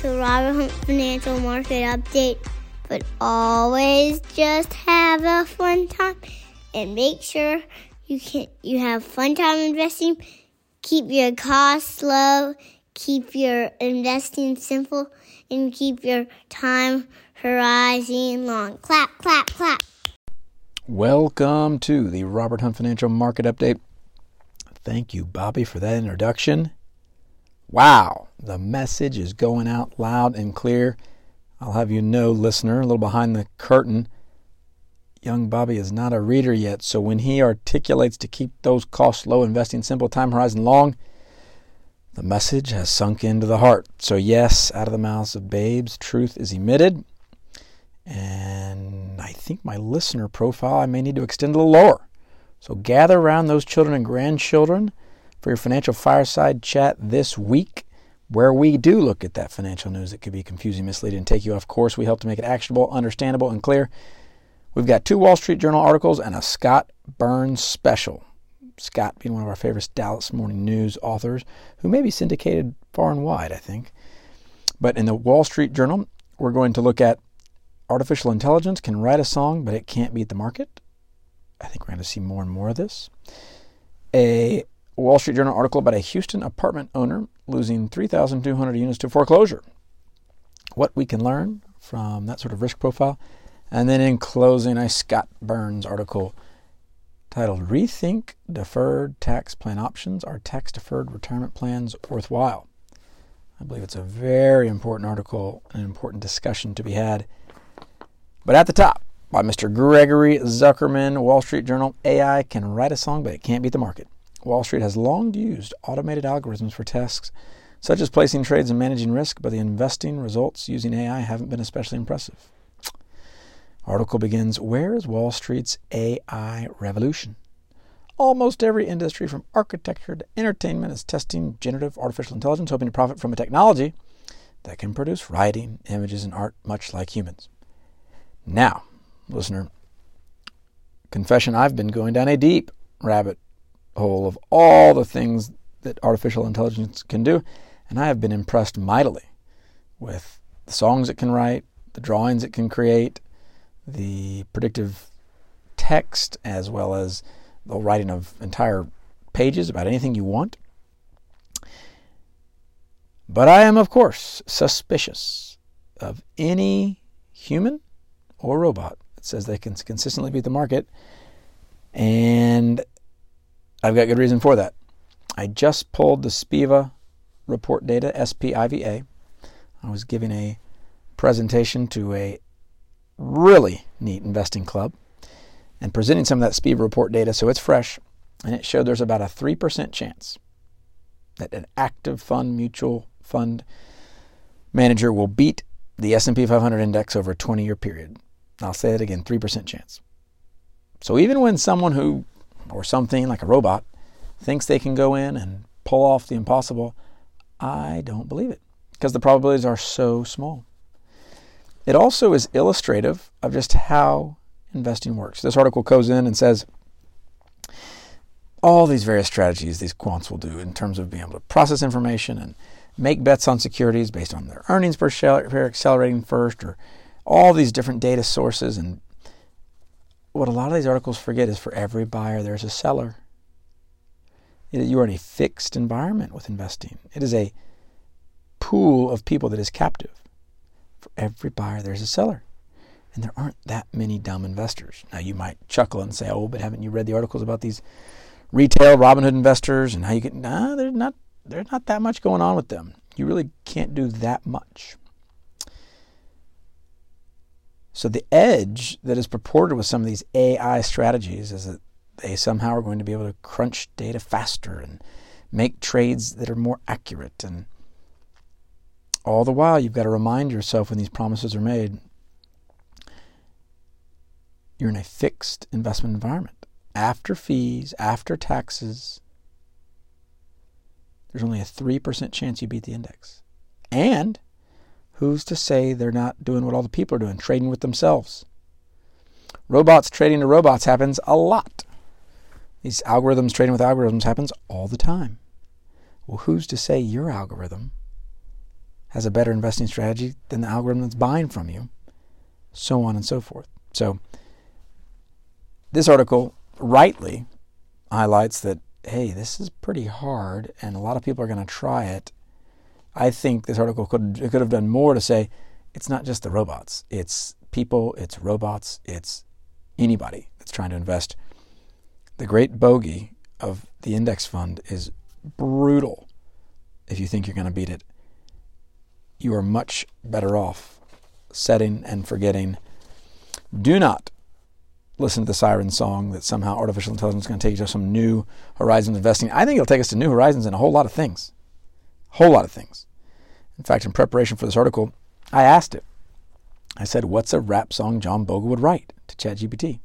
To Robert Hunt Financial Market Update. But always just have a fun time and make sure you can you have fun time investing. Keep your costs low, keep your investing simple, and keep your time horizon long. Clap, clap, clap. Welcome to the Robert Hunt Financial Market Update. Thank you, Bobby, for that introduction. Wow, the message is going out loud and clear. I'll have you know, listener, a little behind the curtain, young Bobby is not a reader yet, so when he articulates to keep those costs low, investing simple, time horizon long, the message has sunk into the heart. So, yes, out of the mouths of babes, truth is emitted. And I think my listener profile I may need to extend a little lower. So, gather around those children and grandchildren for your financial fireside chat this week, where we do look at that financial news that could be confusing, misleading, and take you off course. We help to make it actionable, understandable, and clear. We've got two Wall Street Journal articles and a Scott Burns special. Scott being one of our favorite Dallas Morning News authors, who may be syndicated far and wide, I think. But in the Wall Street Journal, we're going to look at artificial intelligence can write a song, but it can't beat the market. I think we're going to see more and more of this. A Wall Street Journal article about a Houston apartment owner losing 3,200 units to foreclosure. What we can learn from that sort of risk profile. And then in closing, a Scott Burns article titled Rethink Deferred Tax Plan Options Are Tax Deferred Retirement Plans Worthwhile? I believe it's a very important article, an important discussion to be had. But at the top, by Mr. Gregory Zuckerman, Wall Street Journal, AI can write a song, but it can't beat the market. Wall Street has long used automated algorithms for tasks such as placing trades and managing risk, but the investing results using AI haven't been especially impressive. Article begins Where is Wall Street's AI revolution? Almost every industry, from architecture to entertainment, is testing generative artificial intelligence, hoping to profit from a technology that can produce writing, images, and art much like humans. Now, listener, confession I've been going down a deep rabbit hole of all the things that artificial intelligence can do, and I have been impressed mightily with the songs it can write, the drawings it can create, the predictive text, as well as the writing of entire pages about anything you want. But I am, of course, suspicious of any human or robot that says they can consistently beat the market. And I've got good reason for that. I just pulled the SPIVA report data, SPIVA. I was giving a presentation to a really neat investing club and presenting some of that SPIVA report data so it's fresh, and it showed there's about a 3% chance that an active fund mutual fund manager will beat the S&P 500 index over a 20-year period. I'll say that again, 3% chance. So even when someone who or something like a robot thinks they can go in and pull off the impossible, I don't believe it because the probabilities are so small. It also is illustrative of just how investing works. This article goes in and says all these various strategies these quants will do in terms of being able to process information and make bets on securities based on their earnings per share accelerating first or all these different data sources and what a lot of these articles forget is for every buyer, there's a seller. You are in a fixed environment with investing. It is a pool of people that is captive. For every buyer, there's a seller. And there aren't that many dumb investors. Now, you might chuckle and say, oh, but haven't you read the articles about these retail Robinhood investors and how you get, nah, there's not, there's not that much going on with them. You really can't do that much. So the edge that is purported with some of these AI strategies is that they somehow are going to be able to crunch data faster and make trades that are more accurate. And all the while, you've got to remind yourself when these promises are made, you're in a fixed investment environment. After fees, after taxes, there's only a 3% chance you beat the index. And who's to say they're not doing what all the people are doing, trading with themselves? Robots trading to robots happens a lot. These algorithms trading with algorithms happens all the time. Well, who's to say your algorithm has a better investing strategy than the algorithm that's buying from you, so on and so forth. So, this article rightly highlights that, hey, this is pretty hard and a lot of people are going to try it. I think this article could, could have done more to say it's not just the robots, it's people, it's robots, it's anybody that's trying to invest. The great bogey of the index fund is brutal if you think you're going to beat it. You are much better off setting and forgetting. Do not listen to the siren song that somehow artificial intelligence is going to take you to some new horizons investing. I think it'll take us to new horizons in a whole lot of things. Whole lot of things. In fact, in preparation for this article, I asked it. I said, What's a rap song John Bogle would write to ChatGPT?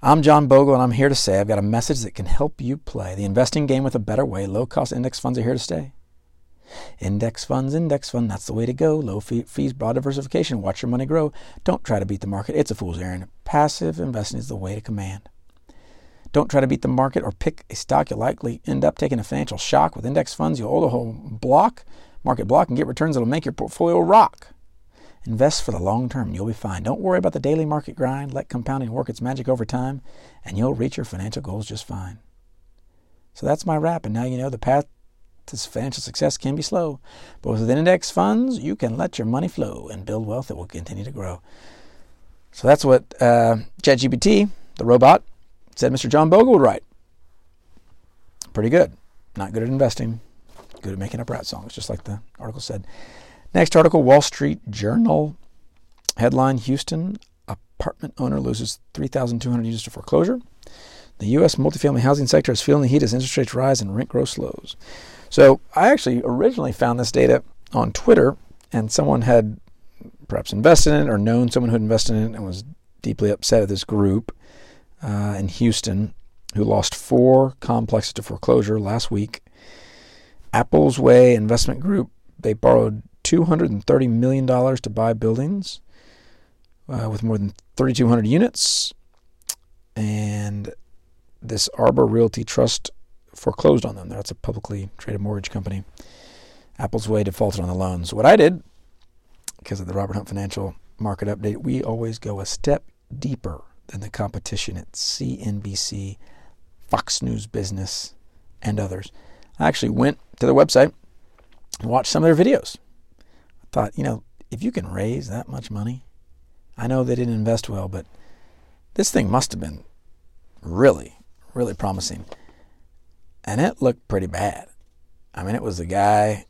I'm John Bogle, and I'm here to say I've got a message that can help you play the investing game with a better way. Low cost index funds are here to stay. Index funds, index fund, that's the way to go. Low fee, fees, broad diversification, watch your money grow. Don't try to beat the market, it's a fool's errand. Passive investing is the way to command. Don't try to beat the market or pick a stock. You'll likely end up taking a financial shock. With index funds, you'll hold a whole block, market block, and get returns that'll make your portfolio rock. Invest for the long term, you'll be fine. Don't worry about the daily market grind. Let compounding work its magic over time, and you'll reach your financial goals just fine. So that's my wrap, and now you know the path to financial success can be slow. But with index funds, you can let your money flow and build wealth that will continue to grow. So that's what uh, ChatGPT, the robot, said Mr. John Bogle would write. Pretty good. Not good at investing, good at making up rap songs, just like the article said. Next article Wall Street Journal. Headline Houston apartment owner loses 3,200 units to foreclosure. The U.S. multifamily housing sector is feeling the heat as interest rates rise and rent growth slows. So I actually originally found this data on Twitter, and someone had perhaps invested in it or known someone who had invested in it and was deeply upset at this group uh, in Houston who lost four complexes to foreclosure last week. Applesway Investment Group, they borrowed $230 million to buy buildings uh, with more than 3,200 units. And this Arbor Realty Trust foreclosed on them. That's a publicly traded mortgage company. Applesway defaulted on the loans. What I did, because of the Robert Hunt Financial Market Update, we always go a step deeper than the competition at CNBC, Fox News Business, and others. I actually went to their website and watched some of their videos. I thought, you know, if you can raise that much money, I know they didn't invest well, but this thing must have been really, really promising and it looked pretty bad. I mean, it was a guy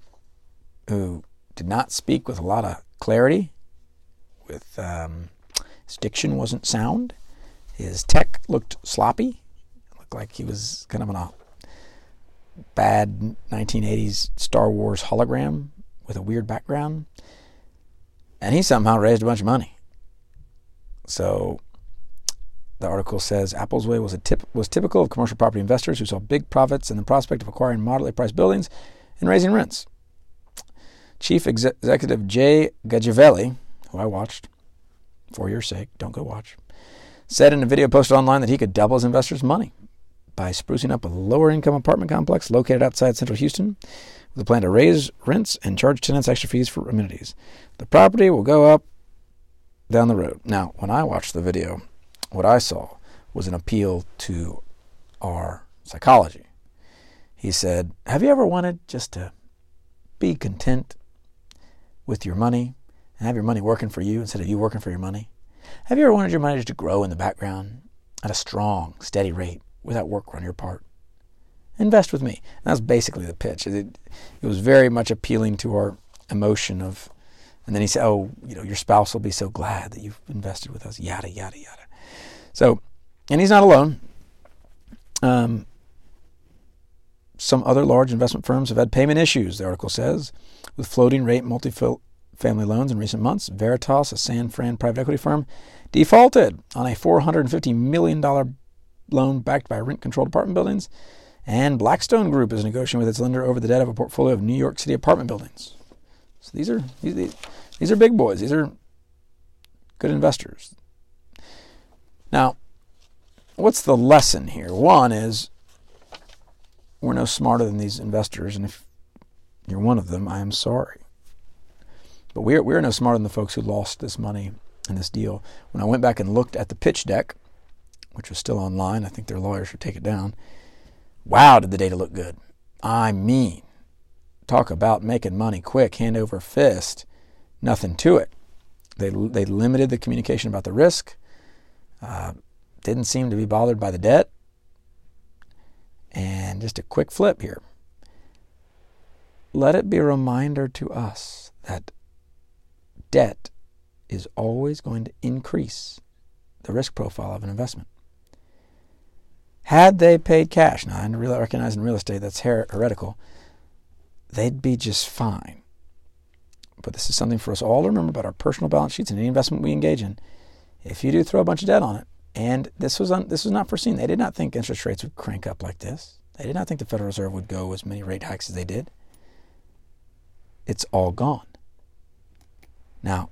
who did not speak with a lot of clarity. With um, his diction wasn't sound. His tech looked sloppy. It looked like he was kind of on a bad 1980s Star Wars hologram with a weird background. And he somehow raised a bunch of money. So the article says Applesway was a tip, was typical of commercial property investors who saw big profits in the prospect of acquiring moderately priced buildings and raising rents. Chief Executive Jay Gajavelli, who I watched for your sake, don't go watch, said in a video posted online that he could double his investors' money by sprucing up a lower income apartment complex located outside central Houston with a plan to raise rents and charge tenants extra fees for amenities. The property will go up down the road. Now, when I watched the video, what I saw was an appeal to our psychology. He said, Have you ever wanted just to be content with your money and have your money working for you instead of you working for your money? Have you ever wanted your money to grow in the background at a strong, steady rate without work on your part? Invest with me. And that's basically the pitch. It, it was very much appealing to our emotion of, and then he said, Oh, you know, your spouse will be so glad that you've invested with us, yada, yada, yada. So, and he's not alone. Um, some other large investment firms have had payment issues, the article says, with floating rate multifamily loans in recent months. Veritas, a San Fran private equity firm, defaulted on a $450 million loan backed by rent controlled apartment buildings. And Blackstone Group is negotiating with its lender over the debt of a portfolio of New York City apartment buildings. So these are these, these are big boys. These are good investors. Now, what's the lesson here? One is we're no smarter than these investors, and if you're one of them, I am sorry. But we're, we're no smarter than the folks who lost this money in this deal. When I went back and looked at the pitch deck, which was still online, I think their lawyers should take it down. Wow, did the data look good? I mean, talk about making money quick, hand over fist, nothing to it. They, they limited the communication about the risk, uh, didn't seem to be bothered by the debt, and just a quick flip here. Let it be a reminder to us that debt is always going to increase the risk profile of an investment. Had they paid cash, now I recognize in real estate that's heretical, they'd be just fine. But this is something for us all to remember about our personal balance sheets and any investment we engage in. If you do throw a bunch of debt on it, and this was un, this was not foreseen. They did not think interest rates would crank up like this. They did not think the Federal Reserve would go as many rate hikes as they did. It's all gone. Now,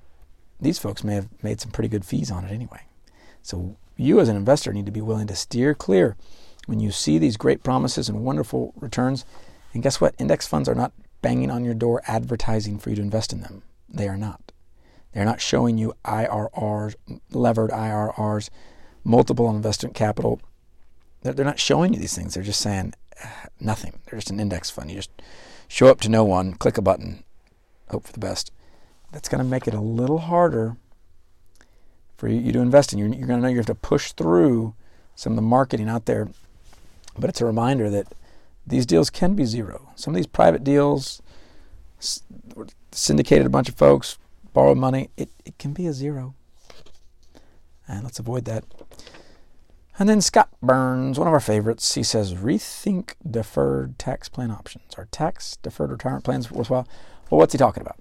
these folks may have made some pretty good fees on it anyway. So you as an investor need to be willing to steer clear when you see these great promises and wonderful returns. And guess what? Index funds are not banging on your door advertising for you to invest in them. They are not. They're not showing you IRRs, levered IRRs, multiple investment capital. They're, not showing you these things. They're just saying uh, nothing. They're just an index fund. You just show up to no one, click a button, hope for the best. That's going to make it a little harder for you to invest in. You're, you're going to know you have to push through some of the marketing out there. But it's a reminder that these deals can be zero. Some of these private deals, syndicated a bunch of folks, borrowed money, it, it can be a zero. And let's avoid that. And then Scott Burns, one of our favorites, he says, rethink deferred tax plan options. Are tax deferred retirement plans worthwhile? Well, what's he talking about?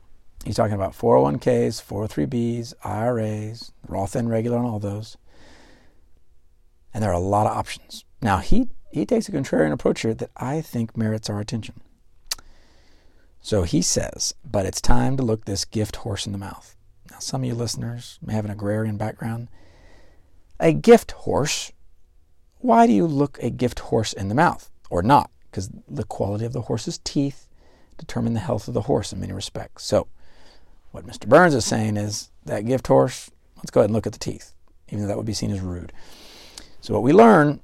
He's talking about 401ks, 403bs, IRAs, Roth and regular and all those. And there are a lot of options. Now, he, he takes a contrarian approach here that I think merits our attention. So he says, but it's time to look this gift horse in the mouth. Now, some of you listeners may have an agrarian background. A gift horse, why do you look a gift horse in the mouth or not? Because the quality of the horse's teeth determine the health of the horse in many respects. So, what Mr. Burns is saying is that gift horse, let's go ahead and look at the teeth, even though that would be seen as rude. So, what we learn,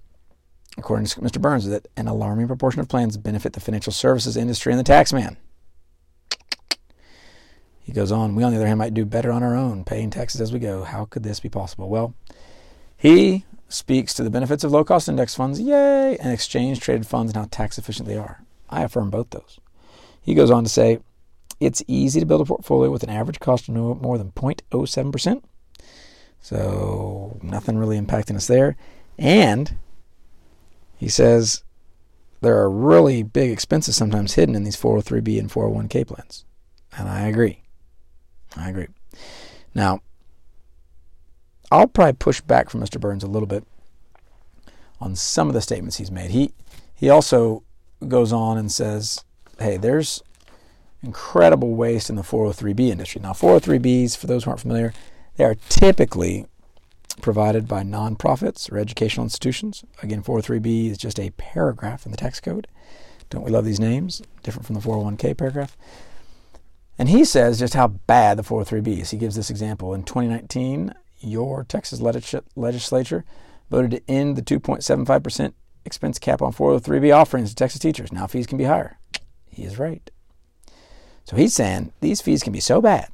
according to Mr. Burns, is that an alarming proportion of plans benefit the financial services industry and the tax man. He goes on, we on the other hand might do better on our own, paying taxes as we go. How could this be possible? Well, he speaks to the benefits of low cost index funds, yay, and exchange traded funds and how tax efficient they are. I affirm both those. He goes on to say, it's easy to build a portfolio with an average cost of no more than 0.07%. So nothing really impacting us there. And he says there are really big expenses sometimes hidden in these 403b and 401k plans. And I agree. I agree. Now, I'll probably push back from Mr. Burns a little bit on some of the statements he's made. He he also goes on and says, "Hey, there's incredible waste in the 403b industry. Now, 403bs, for those who aren't familiar, they are typically provided by nonprofits or educational institutions. Again, 403b is just a paragraph in the tax code. Don't we love these names? Different from the 401k paragraph. And he says just how bad the 403b is. He gives this example. In 2019, your Texas legislature voted to end the 2.75% expense cap on 403b offerings to Texas teachers. Now fees can be higher. He is right. So he's saying these fees can be so bad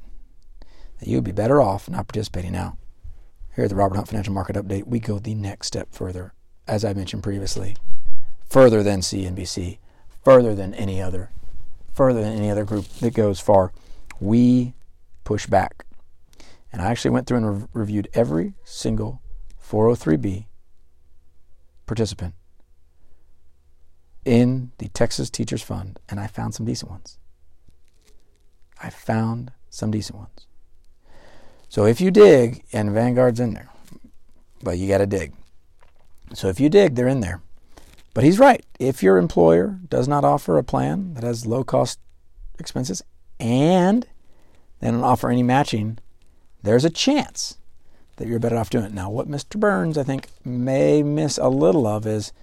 that you would be better off not participating now. Here at the Robert Hunt Financial Market Update, we go the next step further, as I mentioned previously, further than CNBC, further than any other, further than any other group that goes far. We push back. And I actually went through and re- reviewed every single 403b participant in the Texas Teachers Fund, and I found some decent ones. I found some decent ones. So if you dig, and Vanguard's in there, but you got to dig. So if you dig, they're in there. But he's right. If your employer does not offer a plan that has low cost expenses and they don't offer any matching, there's a chance that you're better off doing it. Now, what Mr. Burns, I think, may miss a little of is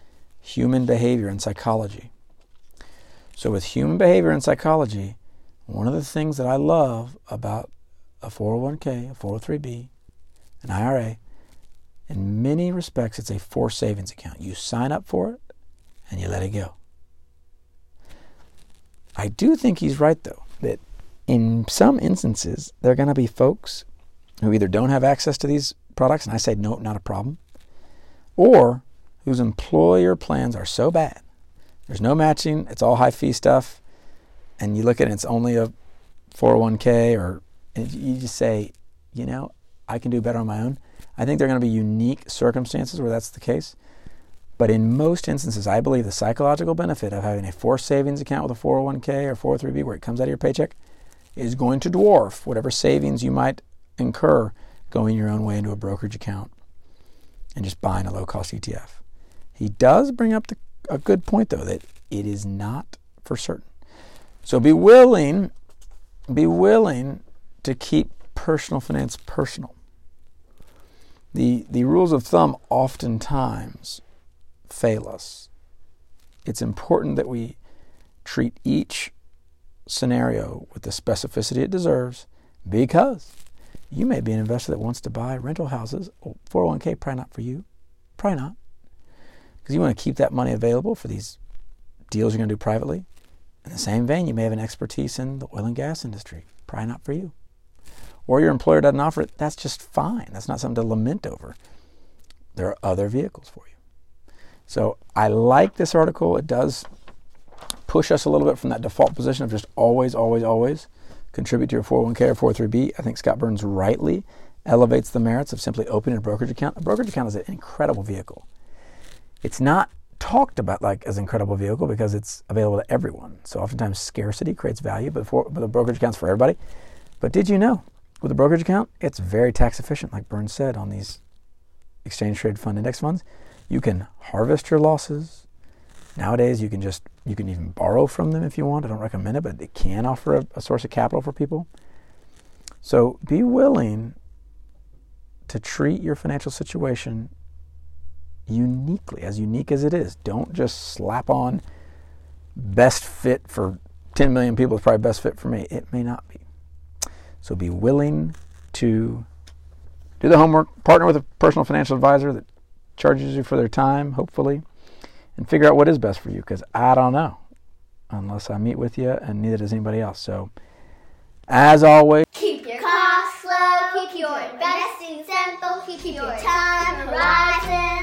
human behavior and psychology. So, with human behavior and psychology, one of the things that I love about a 401k, a 403b, an IRA, in many respects, it's a forced savings account. You sign up for it and you let it go. I do think he's right, though, that in some instances, there are going to be folks who either don't have access to these products, and I say, no, not a problem, or whose employer plans are so bad. There's no matching, it's all high fee stuff, and you look at it, it's only a 401k, or you just say, you know, I can do better on my own. I think there are going to be unique circumstances where that's the case. But in most instances, I believe the psychological benefit of having a forced savings account with a 401k or 403b where it comes out of your paycheck is going to dwarf whatever savings you might incur going your own way into a brokerage account and just buying a low cost ETF. He does bring up the, a good point, though, that it is not for certain. So be willing, be willing to keep personal finance personal. The, the rules of thumb oftentimes fail us. It's important that we treat each scenario with the specificity it deserves because you may be an investor that wants to buy rental houses. 401k, probably not for you. Probably not. Because you want to keep that money available for these deals you're going to do privately. In the same vein, you may have an expertise in the oil and gas industry. Probably not for you. Or your employer doesn't offer it. That's just fine. That's not something to lament over. There are other vehicles for you. So I like this article. It does push us a little bit from that default position of just always, always, always contribute to your 401k or 403b. I think Scott Burns rightly elevates the merits of simply opening a brokerage account. A brokerage account is an incredible vehicle. It's not talked about like as an incredible vehicle because it's available to everyone. So oftentimes scarcity creates value, but, for, but the brokerage account's for everybody. But did you know with a brokerage account, it's very tax efficient, like Burns said on these exchange traded fund index funds. You can harvest your losses. Nowadays, you can just you can even borrow from them if you want. I don't recommend it, but it can offer a, a source of capital for people. So be willing to treat your financial situation uniquely, as unique as it is. Don't just slap on best fit for 10 million people is probably best fit for me. It may not be. So be willing to do the homework, partner with a personal financial advisor that charges you for their time, hopefully, and figure out what is best for you because I don't know unless I meet with you, and neither does anybody else. So, as always, keep your costs low, keep your investing simple, keep your time horizon.